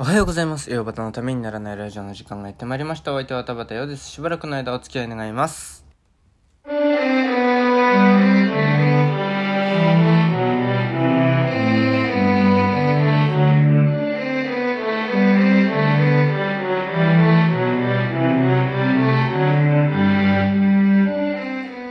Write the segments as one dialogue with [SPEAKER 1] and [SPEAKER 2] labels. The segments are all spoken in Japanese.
[SPEAKER 1] おはようございます。ヨーバタのためにならないラジオの時間がやってまいりました。お相手は田畑よです。しばらくの間お付き合い願います。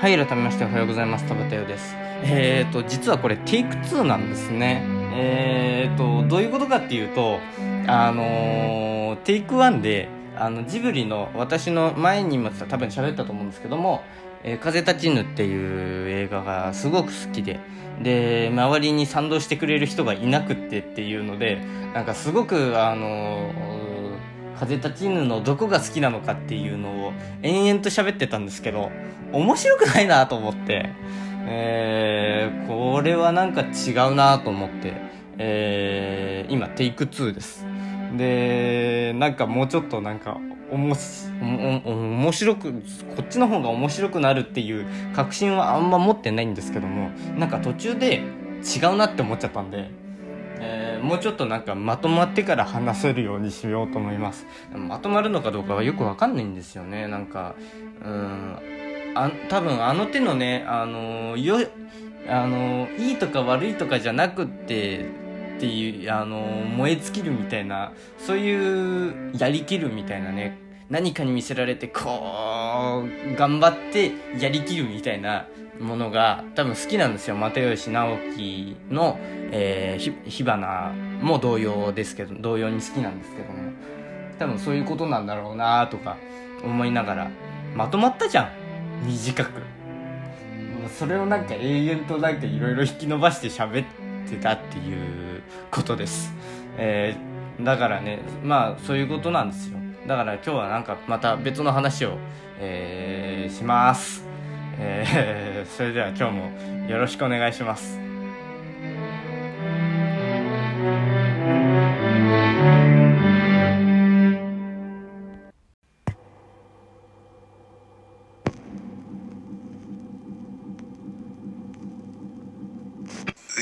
[SPEAKER 1] はい、改めましておはようございます。田畑よです。えーと、実はこれテイク2なんですね。えーと、どういうことかっていうと、あのテイク1で、あの、ジブリの私の前にも多分喋ったと思うんですけども、えー風立ちぬっていう映画がすごく好きで、で、周りに賛同してくれる人がいなくってっていうので、なんかすごく、あの風立ちぬのどこが好きなのかっていうのを延々と喋ってたんですけど、面白くないなと思って、えー、これはなんか違うなと思って、えー、今テイク2です。で、なんかもうちょっとなんか、おもし、お面白く、こっちの方が面白くなるっていう確信はあんま持ってないんですけども、なんか途中で違うなって思っちゃったんで、えーもうちょっとなんかまとまってから話せるようにしようと思います。まとまるのかどうかはよくわかんないんですよね。なんか、うん、あ多分あの手のね、あのよ、あのいいとか悪いとかじゃなくって、っていう、あの燃え尽きるみたいな、そういう、やりきるみたいなね、何かに見せられて、こう、頑張ってやりきるみたいなものが多分好きなんですよ。又吉直樹の、えー、火花も同様ですけど、同様に好きなんですけども、多分そういうことなんだろうなとか思いながら、まとまったじゃん短く。もうそれをなんか永遠となんかいろいろ引き伸ばして喋ってたっていうことです。えー、だからね、まあそういうことなんですよ。だから今日はなんかまた別の話を、えーします。えーそれでは今日もよろしくお願いします。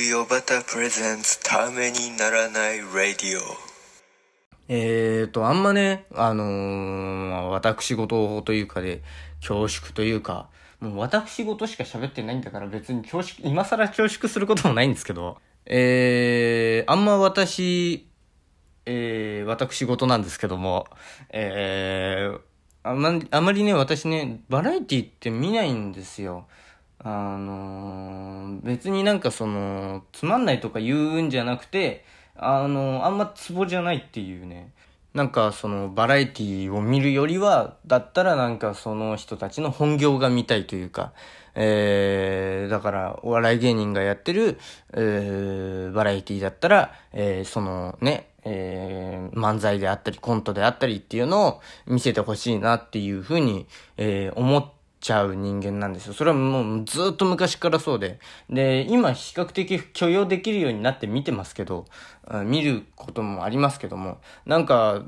[SPEAKER 2] ウヨバタプレゼンツためにならないラディオ
[SPEAKER 1] えーと、あんまね、あのー私事というかで、恐縮というか、もう私事しか喋ってないんだから別に恐縮、今更恐縮することもないんですけど、えー、あんま私、えー、私事なんですけども、えー、あまあまりね、私ね、バラエティって見ないんですよ。あのー別になんかその、つまんないとか言うんじゃなくて、あのあんまツボじゃないっていうね。なんかそのバラエティを見るよりは、だったらなんかその人たちの本業が見たいというか、えー、だからお笑い芸人がやってる、えー、バラエティだったら、えー、そのね、えー、漫才であったりコントであったりっていうのを見せてほしいなっていうふうに、えー、思ってちゃう人間なんですよ。それはもうずっと昔からそうで。で、今比較的許容できるようになって見てますけど、見ることもありますけども、なんか、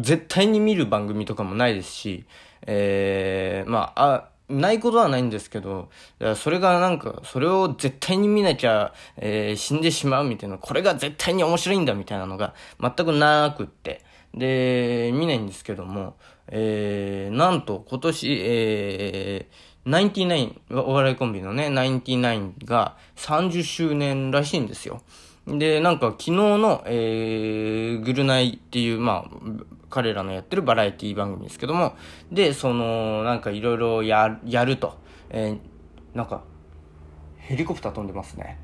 [SPEAKER 1] 絶対に見る番組とかもないですし、えー、まあ、あ、ないことはないんですけど、それがなんか、それを絶対に見なきゃ、えー死んでしまうみたいな、これが絶対に面白いんだみたいなのが全くなくって、で、見ないんですけども、えー、なんと今年、えー、ナインティナイン、お笑いコンビのね、ナインティナインが30周年らしいんですよ。で、なんか昨日の、えー、グルナイっていう、まあ、彼らのやってるバラエティ番組ですけども、で、その、なんかいろいろや、やると。えー、なんか、ヘリコプター飛んでますね。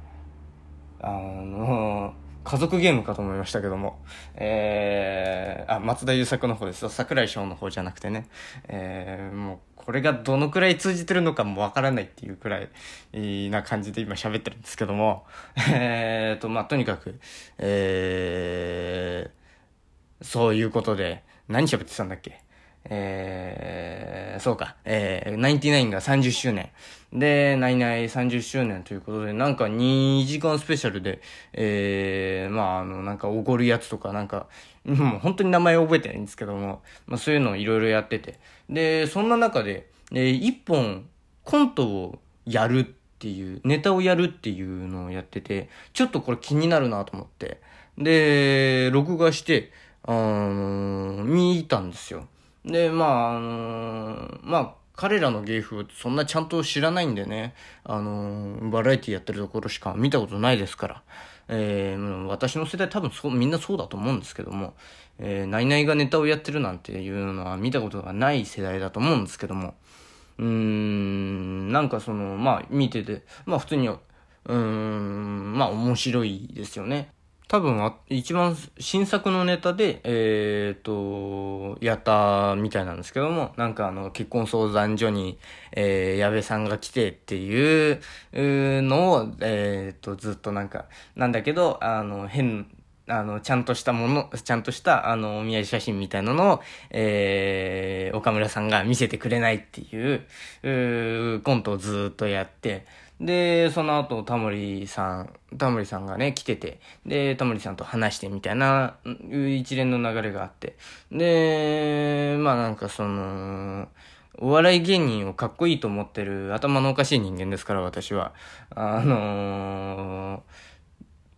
[SPEAKER 1] あの家族ゲームかと思いましたけども。えー、あ、松田優作の方ですよ。桜井翔の方じゃなくてね。えー、もう、これがどのくらい通じてるのかもわからないっていうくらい、な感じで今喋ってるんですけども。えーと、まあ、とにかく、えー、そういうことで、何喋ってたんだっけ？えー、そうか、えー、ナインティナインが30周年。で、ナイナイ30周年ということで、なんか2時間スペシャルで、えー、まあ、あの、なんかおごるやつとか、なんか、もう本当に名前覚えてないんですけども、まあそういうのをいろいろやってて。で、そんな中で、えー、一本コントをやるっていう、ネタをやるっていうのをやってて、ちょっとこれ気になるなと思って。で、録画して、あのー見たんですよ。で、まあ、あのーまあ、彼らの芸風そんなちゃんと知らないんでね、あのーバラエティやってるところしか見たことないですから、えー私の世代多分そう、みんなそうだと思うんですけども、えー、ナイナイがネタをやってるなんていうのは見たことがない世代だと思うんですけども、うーん、なんかその、まあ見てて、まあ普通に、うーん、まあ面白いですよね。多分あ、一番新作のネタで、えっ、と、やったみたいなんですけども、なんかあの、結婚相談所に、えー、矢部さんが来てっていうのを、えっ、と、ずっとなんか、なんだけど、あの、変、あの、ちゃんとしたもの、ちゃんとした、あの、お見合い写真みたいなのを、えー、岡村さんが見せてくれないっていう、うコントをずっとやって、で、その後、タモリさん、タモリさんがね、来てて、で、タモリさんと話してみたいな、一連の流れがあって、で、まあなんかその、お笑い芸人をかっこいいと思ってる頭のおかしい人間ですから、私は。あのー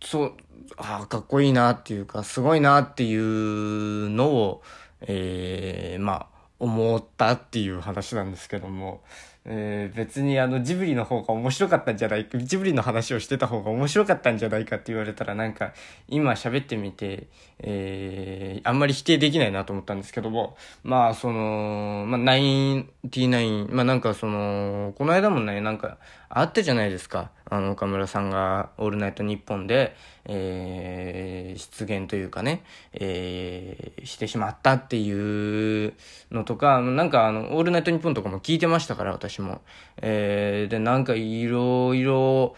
[SPEAKER 1] そう、あ、かっこいいなっていうか、すごいなっていうのを、えー、まあ、思ったっていう話なんですけども、えー別にあのジブリの方が面白かったんじゃないか、ジブリの話をしてた方が面白かったんじゃないかって言われたらなんか今喋ってみて、えーあんまり否定できないなと思ったんですけども、まあその、まあ99、まあなんかその、この間もね、なんかあったじゃないですか。あの岡村さんがオールナイトニッポンで、えー出現というかね、えーしてしまったっていうのとか、なんかあの、オールナイトニッポンとかも聞いてましたから、私も。えーで、なんかいろいろ、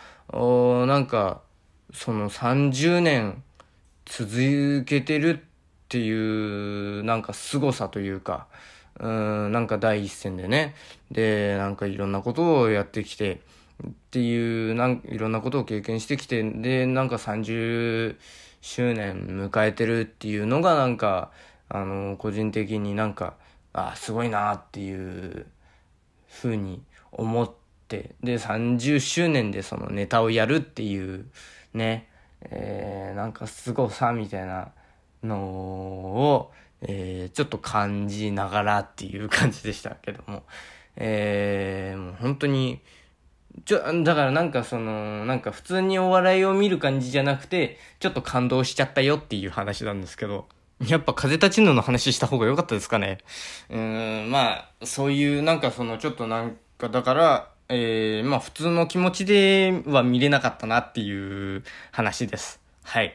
[SPEAKER 1] なんか、その30年続けてるっていう、なんか凄さというか、うん、なんか第一線でね。で、なんかいろんなことをやってきて、っていう、なんいろんなことを経験してきて、で、なんか30周年迎えてるっていうのが、なんか、あの、個人的になんか、あ、すごいなっていうふうに思って、で、30周年でそのネタをやるっていう、ね、えー、なんか凄さみたいなのを、えー、ちょっと感じながらっていう感じでしたけども、えー、もう本当に、ちょ、だからなんかその、なんか普通にお笑いを見る感じじゃなくて、ちょっと感動しちゃったよっていう話なんですけど、やっぱ風立ちぬの話した方が良かったですかね？うーん、まあ、そういうなんかそのちょっとなんか、だから、えー、まあ普通の気持ちでは見れなかったなっていう話です。はい。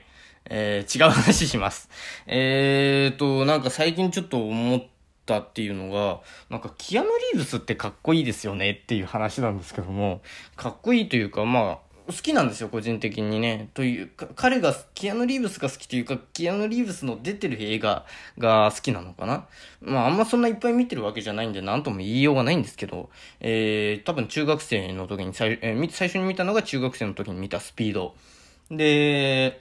[SPEAKER 1] えー、違う話します。えーと、なんか最近ちょっと思ってたっていうのが、なんかキアヌ・リーブスってかっこいいですよねっていう話なんですけども、かっこいいというか、まあ、好きなんですよ、個人的にね。というか、彼が、キアヌ・リーブスが好きというか、キアヌ・リーブスの出てる映画が好きなのかな。まあ、あんまそんないっぱい見てるわけじゃないんで、なんとも言いようがないんですけど、えー、多分中学生の時に最、えー最初に見たのが中学生の時に見たスピード。で、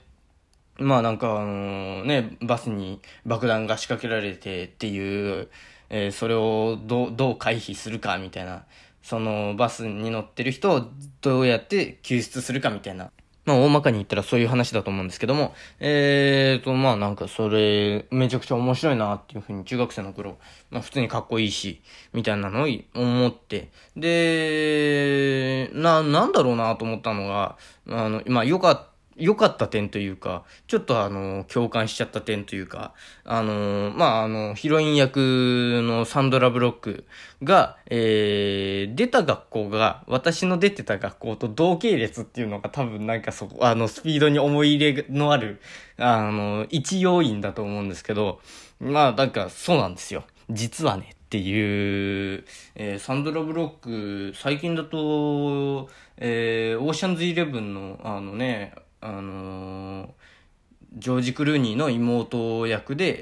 [SPEAKER 1] まあなんかあのね、バスに爆弾が仕掛けられてっていう、えーそれをどう、どう回避するかみたいな、そのバスに乗ってる人をどうやって救出するかみたいな。まあ大まかに言ったらそういう話だと思うんですけども、えーと、まあなんかそれ、めちゃくちゃ面白いなっていうふうに中学生の頃、まあ普通にかっこいいし、みたいなのを思って、で、な、なんだろうなと思ったのが、あの、まあよかった、良かった点というか、ちょっとあの、共感しちゃった点というか、あの、まあ、あの、ヒロイン役のサンドラ・ブロックが、えー、出た学校が、私の出てた学校と同系列っていうのが多分なんかそこ、あの、スピードに思い入れのある、あの、一要因だと思うんですけど、まあ、なんかそうなんですよ。実はね、っていう、えーサンドラ・ブロック、最近だと、えーオーシャンズイレブンの、あのね、あのージョージ・クルーニーの妹役で、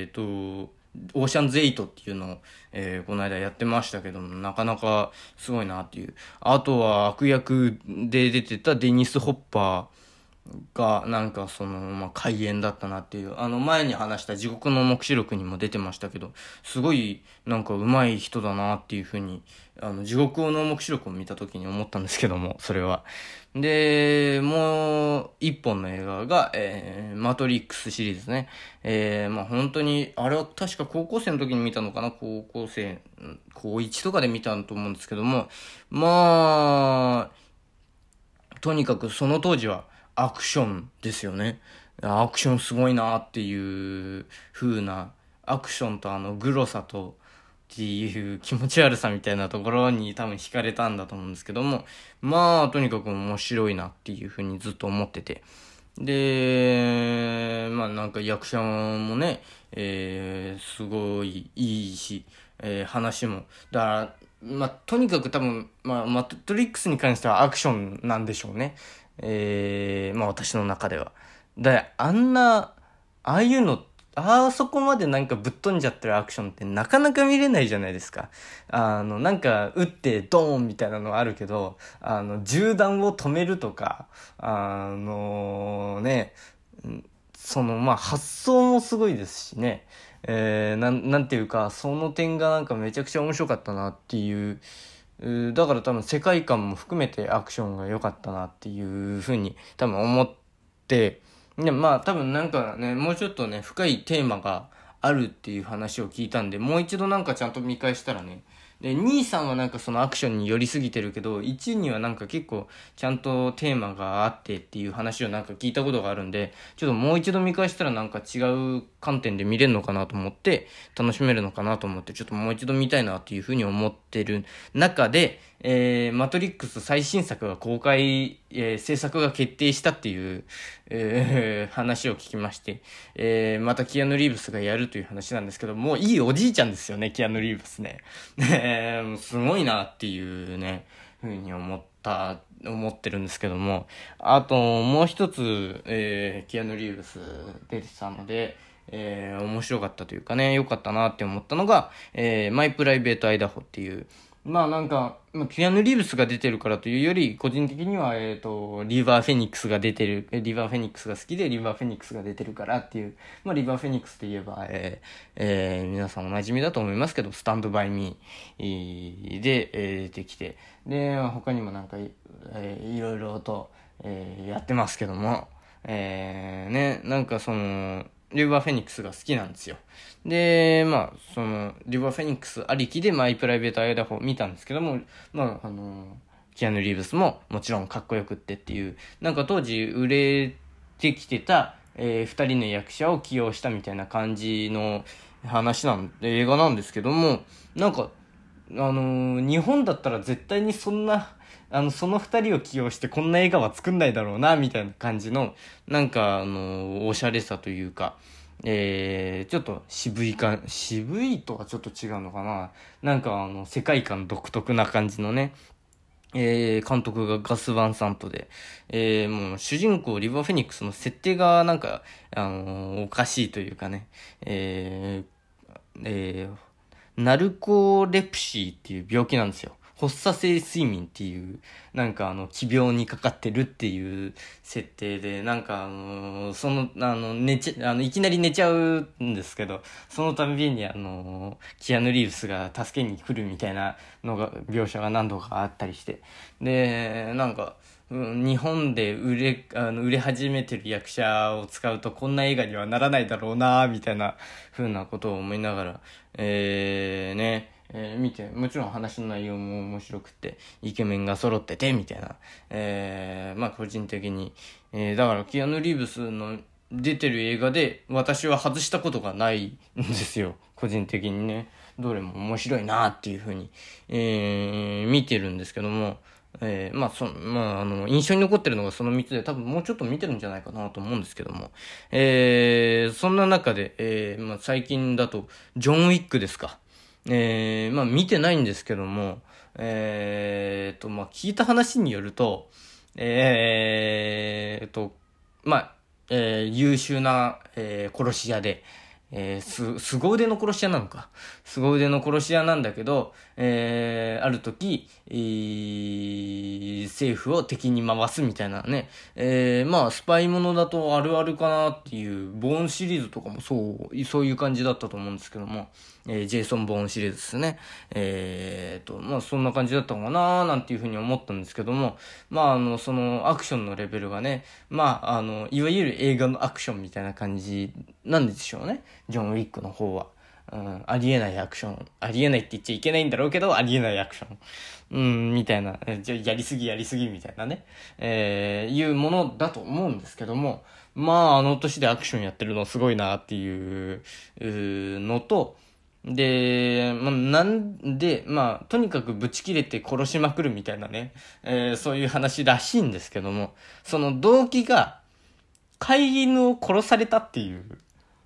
[SPEAKER 1] えーと、オーシャンズ8っていうのを、えーこの間やってましたけども、なかなかすごいなっていう。あとは悪役で出てたデニス・ホッパーが、なんかその、まあ、開演だったなっていう、あの前に話した地獄の目視録にも出てましたけど、すごいなんか上手い人だなっていうふうに、あの、地獄の目視録を見た時に思ったんですけども、それは。で、もう一本の映画が、えー、マトリックスシリーズね。えー、まあ本当に、あれは確か高校生の時に見たのかな？高校生、高1とかで見たと思うんですけども、まあ、とにかくその当時は、アクションですよね。アクションすごいなっていう風な、アクションとあのグロさとっていう気持ち悪さみたいなところに多分惹かれたんだと思うんですけども、まあとにかく面白いなっていう風にずっと思ってて。で、まあなんか役者もね、えー、すごいいいし、えー、話も。だから、まあとにかく多分、まあマトリックスに関してはアクションなんでしょうね。えー、まあ私の中では。だあんな、ああいうの、あそこまでなんかぶっ飛んじゃってるアクションってなかなか見れないじゃないですか。あの、なんか撃ってドーンみたいなのはあるけど、あの、銃弾を止めるとか、あのね、その、まあ発想もすごいですしね。えー、なん、なんていうか、その点がなんかめちゃくちゃ面白かったなっていう、だから多分世界観も含めてアクションが良かったなっていうふうに多分思って、でまあ多分なんかね、もうちょっとね、深いテーマがあるっていう話を聞いたんで、もう一度なんかちゃんと見返したらね、で、2位さんはなんかそのアクションに寄りすぎてるけど、1にはなんか結構ちゃんとテーマがあってっていう話をなんか聞いたことがあるんで、ちょっともう一度見返したらなんか違う観点で見れるのかなと思って、楽しめるのかなと思って、ちょっともう一度見たいなっていうふうに思ってる中で、えー、マトリックス最新作が公開、えー、制作が決定したっていう、えー、話を聞きまして、えー、またキアヌ・リーブスがやるという話なんですけど、もういいおじいちゃんですよね、キアヌ・リーブスね。すごいなっていうね、ふうに思った、思ってるんですけども、あと、もう一つ、えー、キアヌ・リーブス出てたので、えー、面白かったというかね、良かったなって思ったのが、えー、マイプライベートアイダホっていう、まあなんか、まあ、キアヌ・リーブスが出てるからというより、個人的には、えっ、ー、と、リバー・フェニックスが出てる、リバー・フェニックスが好きで、リバー・フェニックスが出てるからっていう、まあ、リバー・フェニックスといえば、えー、えー、皆さんお馴染みだと思いますけど、スタンド・バイ・ミーで、えー、出てきて、で、他にもなんか、えー、いろいろと、えー、やってますけども、えー、ね、なんかその、リバーフェニックスが好きなんですよ。で、まあ、その、リバーフェニックスありきでマイプライベートアイダホ見たんですけども、まあ、あの、キアヌ・リーブスももちろんかっこよくってっていう、なんか当時売れてきてた、えー、二人の役者を起用したみたいな感じの話なんで、映画なんですけども、なんか、あのー、日本だったら絶対にそんなあの、その二人を起用してこんな映画は作んないだろうな、みたいな感じの、なんか、あの、おしゃれさというか、えー、ちょっと渋いか、渋いとはちょっと違うのかな。なんかあの、世界観独特な感じのね、えー、監督がガス・ワンサントで、えー、もう主人公リバー・フェニックスの設定がなんか、あのー、おかしいというかね、えー、えー、ナルコレプシーっていう病気なんですよ。発作性睡眠っていう、なんかあの、奇病にかかってるっていう設定で、なんかあの、その、あの、寝ちゃ、あの、いきなり寝ちゃうんですけど、そのたびにあの、キアヌ・リーブスが助けに来るみたいなのが、描写が何度かあったりして、で、なんか、日本で売れ、あの、売れ始めてる役者を使うとこんな映画にはならないだろうなみたいな風なことを思いながら、えー、ね、えー、見て、もちろん話の内容も面白くて、イケメンが揃ってて、みたいな。えー、まあ個人的に。えー、だからキアヌ・リーブスの出てる映画で、私は外したことがないんですよ。個人的にね。どれも面白いなっていうふうに、えー、見てるんですけども、えー、まあ、そ、まあ、あの、印象に残ってるのがその3つで、多分もうちょっと見てるんじゃないかなと思うんですけども、えー、そんな中で、えー、まあ、最近だと、ジョン・ウィックですか。えー、まあ見てないんですけども、えーと、まあ聞いた話によると、えーと、まあ、えー、優秀な、えー、殺し屋で、えー、す、凄腕の殺し屋なのか。凄腕の殺し屋なんだけど、えー、ある時、えー、政府を敵に回すみたいなね。えー、まあ、スパイものだとあるあるかなっていう、ボーンシリーズとかもそう、そういう感じだったと思うんですけども、えー、ジェイソン・ボーンシリーズですね。えーと、まあ、そんな感じだったのかななんていうふうに思ったんですけども、まあ、あの、その、アクションのレベルがね、まあ、あの、いわゆる映画のアクションみたいな感じなんでしょうね。ジョン・ウィックの方は。うん、ありえないアクション。ありえないって言っちゃいけないんだろうけど、ありえないアクション。うん、みたいな。じゃやりすぎやりすぎみたいなね。えー、いうものだと思うんですけども、まあ、あの年でアクションやってるのすごいなっていうのと、で、まあ、なんで、まあ、とにかくブチ切れて殺しまくるみたいなね、えー、そういう話らしいんですけども、その動機が、飼い犬を殺されたっていう、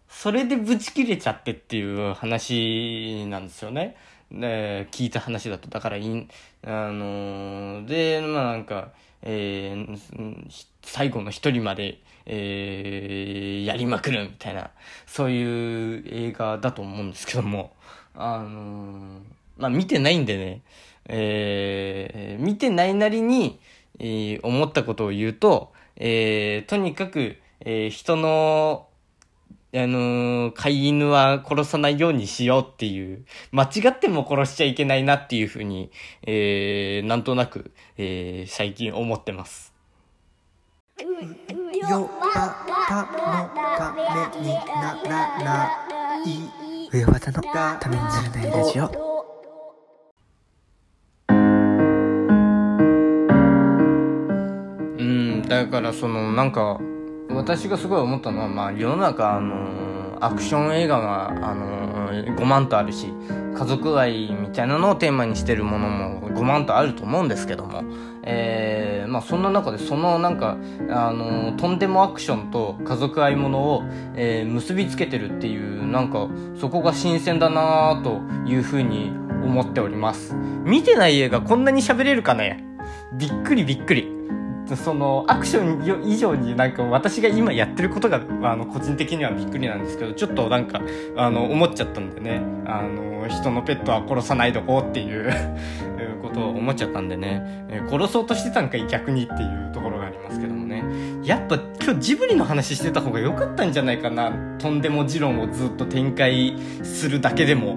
[SPEAKER 1] それでブチ切れちゃってっていう話なんですよね。で、聞いた話だと。だからいい、あのー、で、まあなんか、えー、最後の一人まで、えー、やりまくるみたいな、そういう映画だと思うんですけども、あのー、まあ見てないんでね、えー、見てないなりに、えー、思ったことを言うと、えー、とにかく、えー、人の、あのー、飼い犬は殺さないようにしようっていう、間違っても殺しちゃいけないなっていうふうに、えー、なんとなく、えー、最近思ってます。よばたのためにならない。のためにならないラジオ。うん、だからその、なんか、私がすごい思ったのは、まあ、世の中、あのー、アクション映画が、あのー、5万とあるし、家族愛みたいなのをテーマにしてるものも5万とあると思うんですけども、えー、まあそんな中でそのなんか、あのー、とんでもアクションと家族愛ものを、えー、結びつけてるっていう、なんか、そこが新鮮だなというふうに思っております。見てない映画こんなに喋れるかね？びっくりびっくり。そのアクション以上になんか私が今やってることがあの個人的にはびっくりなんですけどちょっとなんかあの思っちゃったんでね。あの人のペットは殺さないどこっていう ことを思っちゃったんでね、え殺そうとしてたんかい逆にっていうところがありますけどもね。やっぱ今日ジブリの話してた方が良かったんじゃないかな。とんでも持論をずっと展開するだけでも。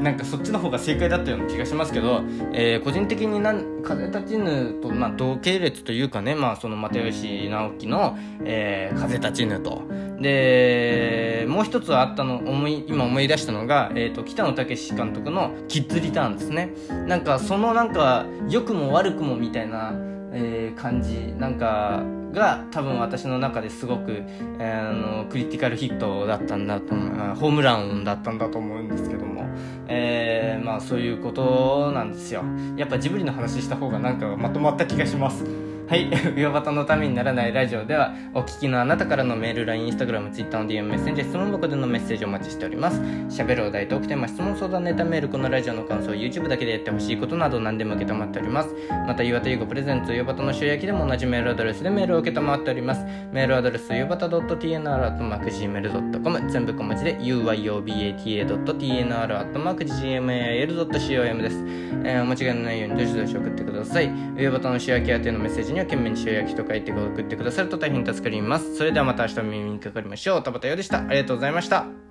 [SPEAKER 1] なんかそっちの方が正解だったような気がしますけど、えー、個人的になん風立ちぬと、まあ、同系列というかね、まあ、その又吉直樹の、えー、風立ちぬと。で、もう一つあったの、思い、今思い出したのが、え、ー、と、北野武監督のキッズリターンですね。なんか、そのなんか、良くも悪くもみたいな、えー、感じ。なんか、が多分私の中ですごく、えー、あのクリティカルヒットだったんだと思うホームランだったんだと思うんですけど、えー、まあそういうことなんですよ。やっぱジブリの話した方がなんかまとまった気がします。はい。上端のためにならないラジオでは、お聞きのあなたからのメール、LINE、Instagram、Twitter の DM、メッセンジャー、質問箱でのメッセージをお待ちしております。喋るお題、トークテーマ、質問相談ネタメール、このラジオの感想、YouTube だけでやってほしいことなど何でも受け止まっております。また、岩田優子プレゼンツ、上端の塩焼きでも同じメールアドレスでメールを受け止まっております。メールアドレス、ゆばた .tnr.gmail.com 全部小文字で、uyobata.tnr.gmail.com です。えー、お間違いのないようにどしどし送ってください。上端の塩焼き宛てのメッセージには懸命に塩焼きと書いて送ってくださると大変助かります。それではまた明日お耳にかかりましょう。田畑よでした。ありがとうございました。